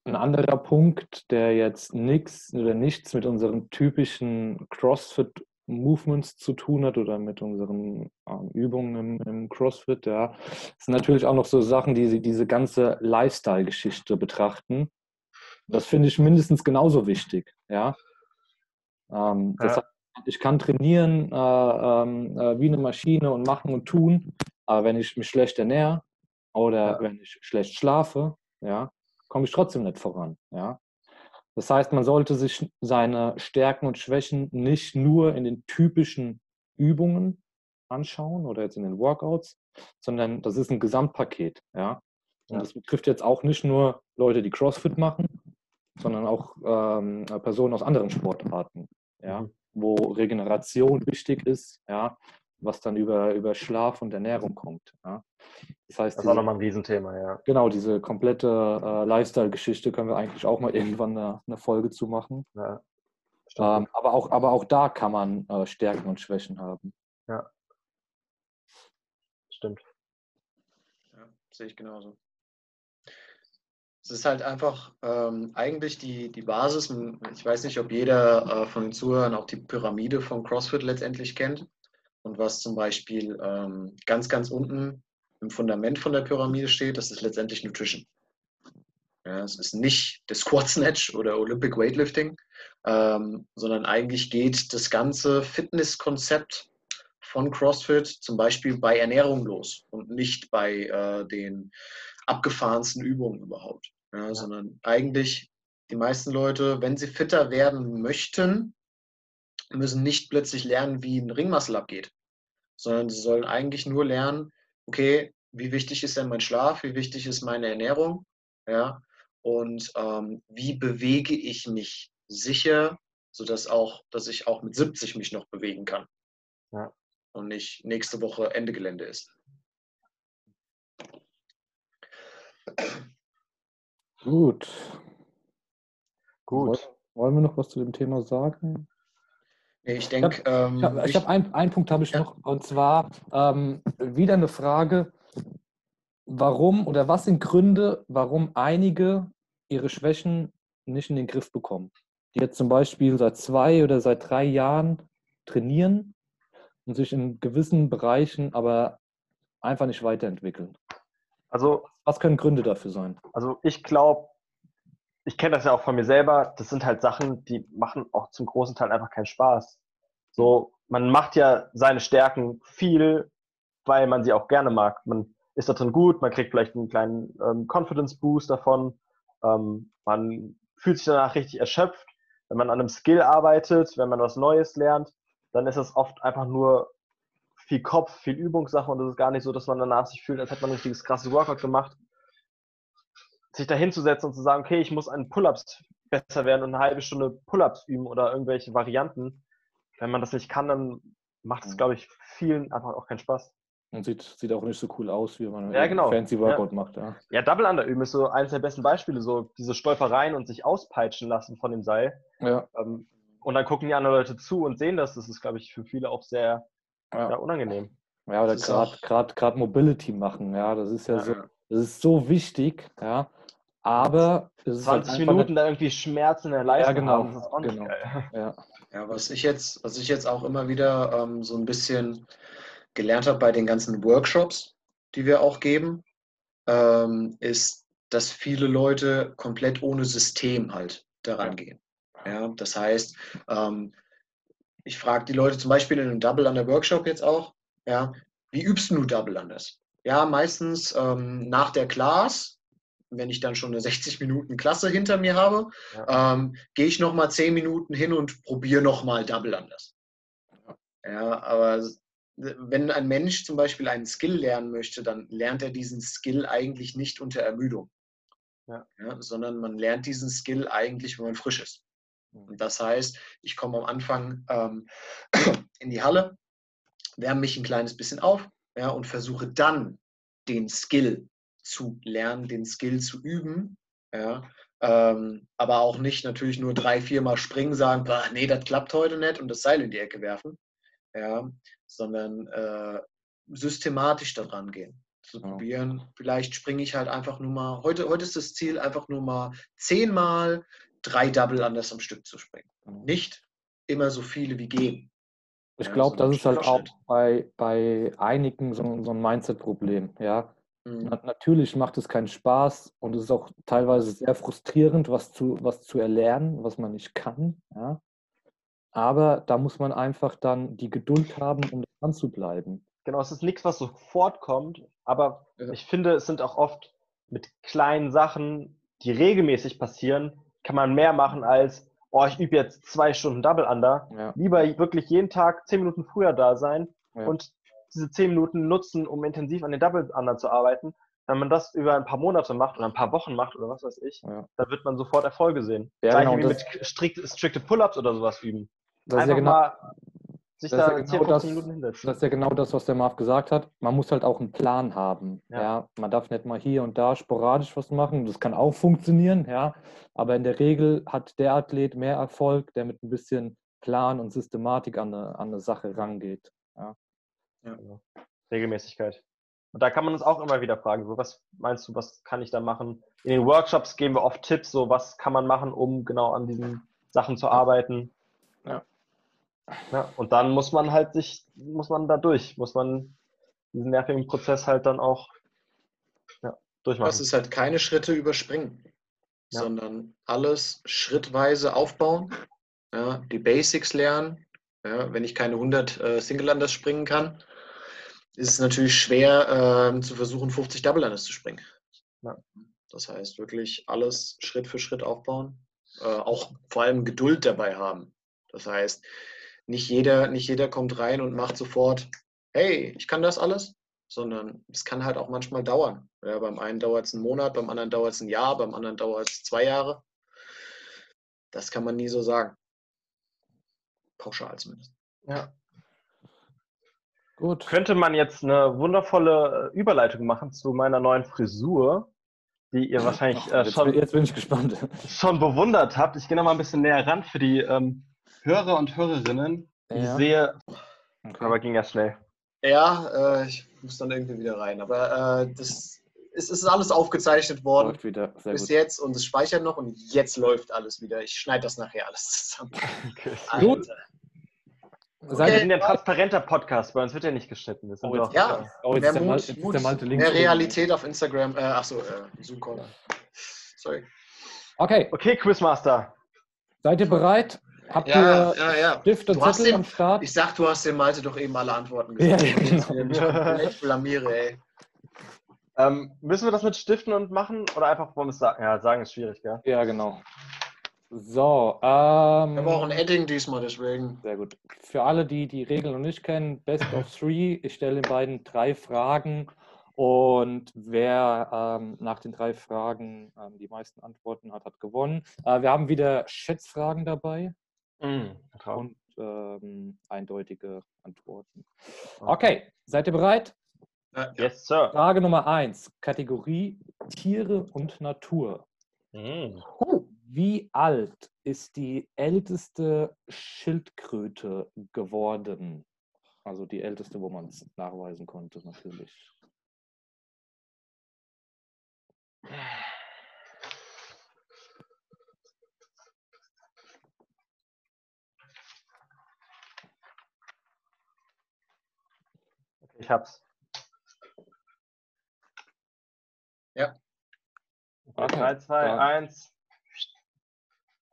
ein anderer Punkt, der jetzt nichts oder nichts mit unseren typischen CrossFit Movements zu tun hat oder mit unseren ähm, Übungen im, im, CrossFit, ja, sind natürlich auch noch so Sachen, die diese ganze Lifestyle-Geschichte betrachten. Das finde ich mindestens genauso wichtig, ja. Ähm, ja. Heißt, ich kann trainieren äh, ähm, äh, wie eine Maschine und machen und tun, aber wenn ich mich schlecht ernähre oder ja. wenn ich schlecht schlafe, ja, komme ich trotzdem nicht voran, ja. Das heißt, man sollte sich seine Stärken und Schwächen nicht nur in den typischen Übungen anschauen oder jetzt in den Workouts, sondern das ist ein Gesamtpaket. Ja? Und das betrifft jetzt auch nicht nur Leute, die CrossFit machen, sondern auch ähm, Personen aus anderen Sportarten, ja? Mhm. wo Regeneration wichtig ist, ja? Was dann über, über Schlaf und Ernährung kommt. Ja? Das heißt, das ist auch nochmal ein Riesenthema, ja. Genau, diese komplette äh, Lifestyle-Geschichte können wir eigentlich auch mal irgendwann eine, eine Folge zu machen. Ja, ähm, aber, auch, aber auch da kann man äh, Stärken und Schwächen haben. Ja. Stimmt. Ja, sehe ich genauso. Es ist halt einfach ähm, eigentlich die, die Basis. Ich weiß nicht, ob jeder äh, von den Zuhörern auch die Pyramide von CrossFit letztendlich kennt. Und was zum Beispiel ähm, ganz, ganz unten im Fundament von der Pyramide steht, das ist letztendlich Nutrition. Ja, es ist nicht der Squat Snatch oder Olympic Weightlifting, ähm, sondern eigentlich geht das ganze Fitnesskonzept von CrossFit zum Beispiel bei Ernährung los und nicht bei äh, den abgefahrensten Übungen überhaupt. Ja, ja. Sondern eigentlich die meisten Leute, wenn sie fitter werden möchten, müssen nicht plötzlich lernen, wie ein Ringmuscle abgeht, sondern sie sollen eigentlich nur lernen, okay, wie wichtig ist denn mein Schlaf, wie wichtig ist meine Ernährung, ja, und ähm, wie bewege ich mich sicher, sodass auch, dass ich auch mit 70 mich noch bewegen kann. Ja. Und nicht nächste Woche Ende Gelände ist. Gut. Gut. Wollen wir noch was zu dem Thema sagen? Ich denke. Ich habe ähm, hab, hab einen, einen Punkt habe ich ja. noch, und zwar ähm, wieder eine Frage, warum oder was sind Gründe, warum einige ihre Schwächen nicht in den Griff bekommen? Die jetzt zum Beispiel seit zwei oder seit drei Jahren trainieren und sich in gewissen Bereichen aber einfach nicht weiterentwickeln. Also, was können Gründe dafür sein? Also, ich glaube, ich kenne das ja auch von mir selber, das sind halt Sachen, die machen auch zum großen Teil einfach keinen Spaß. So, man macht ja seine Stärken viel, weil man sie auch gerne mag. Man ist da drin gut, man kriegt vielleicht einen kleinen ähm, Confidence Boost davon, ähm, man fühlt sich danach richtig erschöpft. Wenn man an einem Skill arbeitet, wenn man was Neues lernt, dann ist es oft einfach nur viel Kopf, viel Übungssache und es ist gar nicht so, dass man danach sich fühlt, als hätte man ein richtiges krasses Workout gemacht sich da hinzusetzen und zu sagen, okay, ich muss an Pull-ups besser werden und eine halbe Stunde Pull-ups üben oder irgendwelche Varianten. Wenn man das nicht kann, dann macht es, mhm. glaube ich, vielen einfach auch keinen Spaß. Und sieht, sieht auch nicht so cool aus, wie man ja, genau. fancy Workout ja. macht. Ja. ja, Double Under üben ist so eines der besten Beispiele, so diese Stolpereien und sich auspeitschen lassen von dem Seil. Ja. Ähm, und dann gucken die anderen Leute zu und sehen das. Das ist, glaube ich, für viele auch sehr ja. unangenehm. Ja, oder gerade Mobility machen, ja, das ist ja, so, das ist so wichtig, ja. Aber 20 halt Minuten da irgendwie Schmerzen in der Leistung ja, genau, haben, das ist auch genau. Ja. ja, was ich jetzt, was ich jetzt auch immer wieder ähm, so ein bisschen gelernt habe bei den ganzen Workshops, die wir auch geben, ähm, ist, dass viele Leute komplett ohne System halt daran gehen. Ja, das heißt, ähm, ich frage die Leute zum Beispiel in einem Double Under Workshop jetzt auch, ja, wie übst du Double Unders? Ja, meistens ähm, nach der Class wenn ich dann schon eine 60 Minuten Klasse hinter mir habe, ja. ähm, gehe ich nochmal 10 Minuten hin und probiere nochmal Double anders. Ja, aber wenn ein Mensch zum Beispiel einen Skill lernen möchte, dann lernt er diesen Skill eigentlich nicht unter Ermüdung. Ja. sondern man lernt diesen Skill eigentlich, wenn man frisch ist. Mhm. Und das heißt, ich komme am Anfang ähm, in die Halle, wärme mich ein kleines bisschen auf ja, und versuche dann den Skill zu lernen, den Skill zu üben. Ja, ähm, aber auch nicht natürlich nur drei, viermal springen, sagen, nee, das klappt heute nicht und das Seil in die Ecke werfen, ja, sondern äh, systematisch daran gehen. Zu Ja. probieren, vielleicht springe ich halt einfach nur mal, heute, heute ist das Ziel, einfach nur mal zehnmal drei Double anders am Stück zu springen. Nicht immer so viele wie gehen. Ich glaube, das ist halt auch bei, bei einigen so, so ein Mindset-Problem. Ja? Mhm. Na, natürlich macht es keinen Spaß und es ist auch teilweise sehr frustrierend, was zu, was zu erlernen, was man nicht kann. Ja? Aber da muss man einfach dann die Geduld haben, um dran zu bleiben. Genau, es ist nichts, was sofort kommt, aber ich finde, es sind auch oft mit kleinen Sachen, die regelmäßig passieren, kann man mehr machen als, oh, ich übe jetzt zwei Stunden Double Under. Ja. Lieber wirklich jeden Tag zehn Minuten früher da sein Ja. und diese zehn Minuten nutzen, um intensiv an den Double Under zu arbeiten. Wenn man das über ein paar Monate macht oder ein paar Wochen macht oder was weiß ich, Ja. dann wird man sofort Erfolge sehen. Ja, Gleiche genau, wie mit strikt, strikte Pull-Ups oder sowas üben. Das ist, Einfach ja genau, mal sich das ist da ja 10, genau 15 das- Minuten hinsetzen. das ist ja genau das, was der Marv gesagt hat. Man muss halt auch einen Plan haben. Ja. Ja. Man darf nicht mal hier und da sporadisch was machen. Das kann auch funktionieren, ja. Aber in der Regel hat der Athlet mehr Erfolg, der mit ein bisschen Plan und Systematik an eine, an eine Sache rangeht. Genau. Regelmäßigkeit. Und da kann man uns auch immer wieder fragen, so was meinst du, was kann ich da machen? In den Workshops geben wir oft Tipps, so was kann man machen, um genau an diesen Sachen zu arbeiten. Ja. Ja, und dann muss man halt sich, muss man da durch, muss man diesen nervigen Prozess halt dann auch ja, durchmachen. Das ist halt keine Schritte überspringen, Ja. sondern alles schrittweise aufbauen, ja, die Basics lernen. Ja, wenn ich keine 100 äh, Single Unders springen kann, ist es natürlich schwer ähm, zu versuchen, 50 Double Unders zu springen. Ja. Das heißt wirklich alles Schritt für Schritt aufbauen, äh, auch vor allem Geduld dabei haben. Das heißt, nicht jeder, nicht jeder kommt rein und macht sofort, hey, ich kann das alles, sondern es kann halt auch manchmal dauern. Ja, beim einen dauert es einen Monat, beim anderen dauert es ein Jahr, beim anderen dauert es zwei Jahre. Das kann man nie so sagen. Pauschal zumindest. ja. Gut. Könnte man jetzt eine wundervolle äh, Überleitung machen zu meiner neuen Frisur, die ihr wahrscheinlich Ach, äh, jetzt, schon jetzt bin ich gespannt. schon bewundert habt. Ich gehe noch mal ein bisschen näher ran für die ähm, Hörer und Hörerinnen. Ich Ja. sehe, Okay. aber ging ja schnell. Ja, äh, ich muss dann irgendwie wieder rein. Aber äh, das es ist alles aufgezeichnet worden Läuft wieder. Sehr bis gut. jetzt und es speichert noch und jetzt läuft alles wieder. Ich schneide das nachher alles zusammen. Okay. Gut. Wir Seid sind ja ein transparenter Podcast, bei uns wird ja nicht geschnitten. Sind Oh, jetzt- Ja, Oh, jetzt mehr ist der Mut, ist Mut, der Malte links mehr. Realität auf Instagram. Äh, achso, äh, Zoom-Call. Sorry. Okay, Okay, Quizmaster. seid ihr bereit? Habt Ja, ihr ja, ja. Stift und Du hast Zettel den- am Start? Ich sag, du hast dem Malte doch eben alle Antworten gesagt. ja, genau. komplett blamiere, ey. Ähm, müssen wir das mit Stiften und machen oder einfach wollen wir es sagen? Ja, sagen ist schwierig, gell? Ja, genau. So, ähm, auch ein Edding diesmal, deswegen. Sehr gut. Für alle, die die Regeln noch nicht kennen, Best of Three. Ich stelle den beiden drei Fragen und wer ähm, nach den drei Fragen ähm, die meisten Antworten hat, hat gewonnen. Äh, wir haben wieder Schätzfragen dabei Mhm. und ähm, eindeutige Antworten. Okay, seid ihr bereit? Ja, Yes, Sir. Frage Nummer eins, Kategorie Tiere und Natur. Mhm. Wie alt ist die älteste Schildkröte geworden? Also die älteste, wo man es nachweisen konnte, natürlich. Ich hab's. Ja. Okay, 3, 2, dann 1.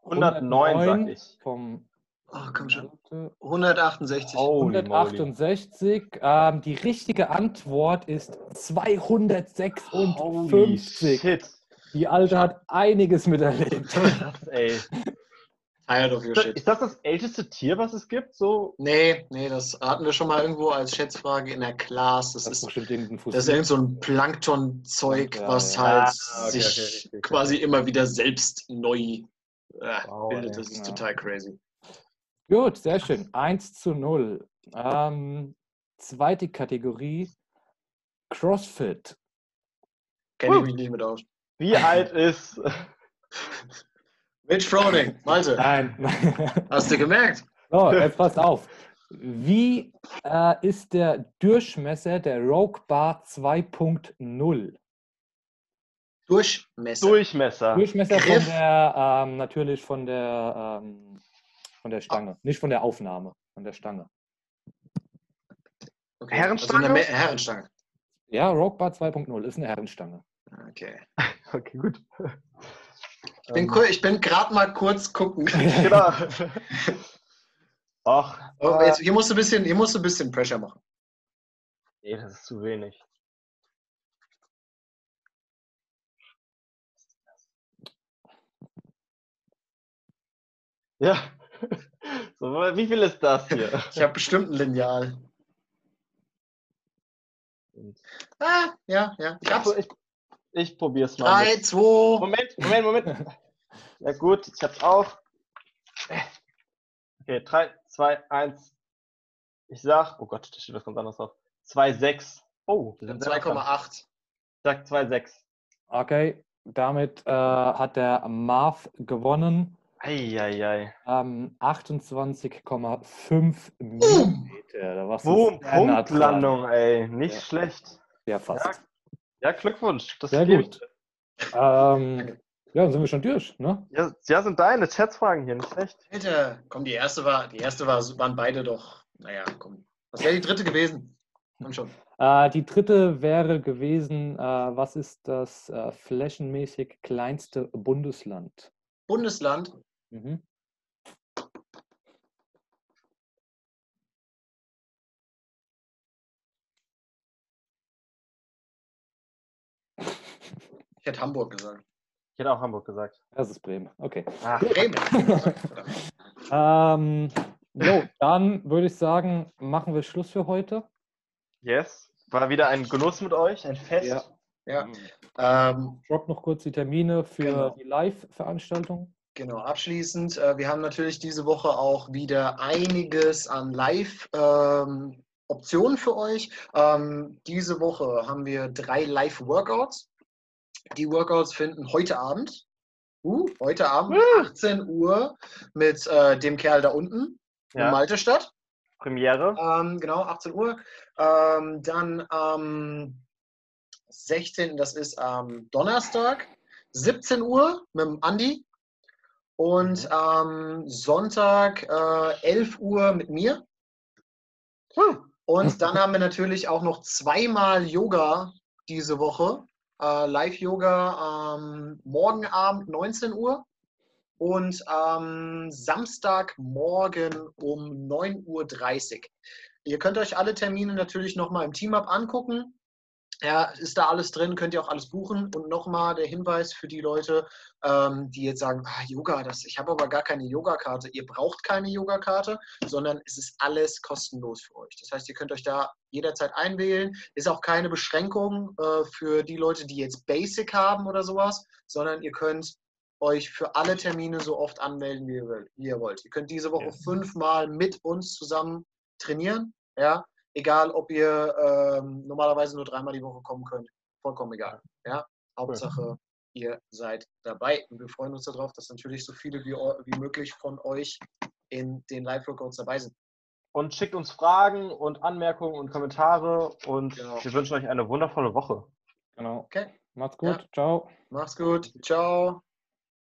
109, sag ich. Vom Oh, komm schon. Malte. 168. Holy moly. 168. Ähm, die richtige Antwort ist Holy 256. shit. Die Alte hat einiges miterlebt. Krass, ey. Tired of your Ist das- shit. Ist das das älteste Tier, was es gibt? So, Nee, nee, das hatten wir schon mal irgendwo als Schätzfrage in der Class. Das Das ist bestimmt irgendein Fossil. das ist irgend so ein Plankton-Zeug, Ja, was ja. halt Ah, okay, sich okay, okay. quasi immer wieder selbst neu äh, Wow, bildet. Das ist Ja. total crazy. Gut, sehr schön. 1 zu 0. Ähm, zweite Kategorie: CrossFit. Kenne ich mich nicht mit aus. wie alt ist. Mitch Froning, Malte, Nein. hast du gemerkt? so, jetzt passt auf. Wie äh, ist der Durchmesser der Rogue Bar 2.0? Durchmesser. Durchmesser. Durchmesser von Griff. der, ähm, natürlich von der, ähm, von der Stange, nicht von der Aufnahme, von der Stange. Okay. Herrenstange? Also Herrenstange. Ja, Rogue Bar 2.0 ist eine Herrenstange. Okay. Okay, gut. Ich bin, Ähm, ich bin gerade mal kurz gucken. Genau. Ach, Oh, äh, jetzt, hier, musst du ein bisschen, hier musst du ein bisschen Pressure machen. nee, das ist zu wenig. Ja. So, wie viel ist das hier? Ich habe bestimmt ein Lineal. Ah, ja, ja. Ich hab's. Ich, ich probier's mal. Drei, mit- zwei. Moment, Moment, Moment. Ja gut, ich hab's auch. Okay, 3, 2, 1. Ich sag, oh Gott, da steht was ganz anderes drauf. 2, 6. Oh, wir sind sehr nah dran. 2,8. Ich sag 2, 6. Okay, damit äh, hat der Marv gewonnen. Eieiei. Ähm, 28,5 Millimeter. Da warst du Boom. Punktlandung, ey. Nicht Ja. schlecht. Ja, fast. Ja, Glückwunsch. Das Sehr gut. Ähm, ja, dann sind wir schon durch, ne? Ja, ja, sind deine Schätzfragen hier, nicht schlecht. Alter, komm, die erste war, die erste war, waren beide doch. Naja, komm. Was wäre die dritte gewesen? Komm schon. Äh, die dritte wäre gewesen, äh, was ist das äh, flächenmäßig kleinste Bundesland? Bundesland. Mhm. Ich hätte Hamburg gesagt. Ich hätte auch Hamburg gesagt. Das ist Bremen. Okay. Ach, Bremen. Ähm, jo, dann würde ich sagen, machen wir Schluss für heute. yes. War wieder ein Genuss mit euch, ein Fest. Ja. Ja. Ähm, Drop noch kurz die Termine für Genau. die Live-Veranstaltung. Genau, abschließend, äh, wir haben natürlich diese Woche auch wieder einiges an Live-Optionen für euch. Ähm, diese Woche haben wir drei Live-Workouts. Die Workouts finden heute Abend, uh, heute Abend, 18 Uhr, mit äh, dem Kerl da unten in Ja. Malte statt. Premiere. Ähm, genau, 18 Uhr. Ähm, dann am 16., das ist am Donnerstag, 17 Uhr mit dem Andi. Und am Sonntag äh, 11 Uhr mit mir. Und dann haben wir natürlich auch noch zweimal Yoga diese Woche. Äh, Live-Yoga am morgen Abend 19 Uhr und am Samstagmorgen um 9.30 Uhr. Ihr könnt euch alle Termine natürlich nochmal im Team-Up angucken. Ja, ist da alles drin, könnt ihr auch alles buchen. Und nochmal der Hinweis für die Leute, ähm, die jetzt sagen, ah, Yoga, das, ich habe aber gar keine Yoga-Karte. Ihr braucht keine Yoga-Karte, sondern es ist alles kostenlos für euch. Das heißt, ihr könnt euch da jederzeit einwählen. Ist auch keine Beschränkung äh, für die Leute, die jetzt Basic haben oder sowas, sondern ihr könnt euch für alle Termine so oft anmelden, wie ihr, will, wie ihr wollt. Ihr könnt diese Woche Ja. fünfmal mit uns zusammen trainieren. Ja, egal ob ihr ähm, normalerweise nur dreimal die Woche kommen könnt. Vollkommen egal. Ja, Hauptsache ihr seid dabei. Und wir freuen uns darauf, dass natürlich so viele wie, wie möglich von euch in den Live-Workouts dabei sind. Und schickt uns Fragen und Anmerkungen und Kommentare und Genau. wir wünschen euch eine wundervolle Woche. Genau. Okay, Macht's gut. Ja. Ciao. macht's gut. Ciao.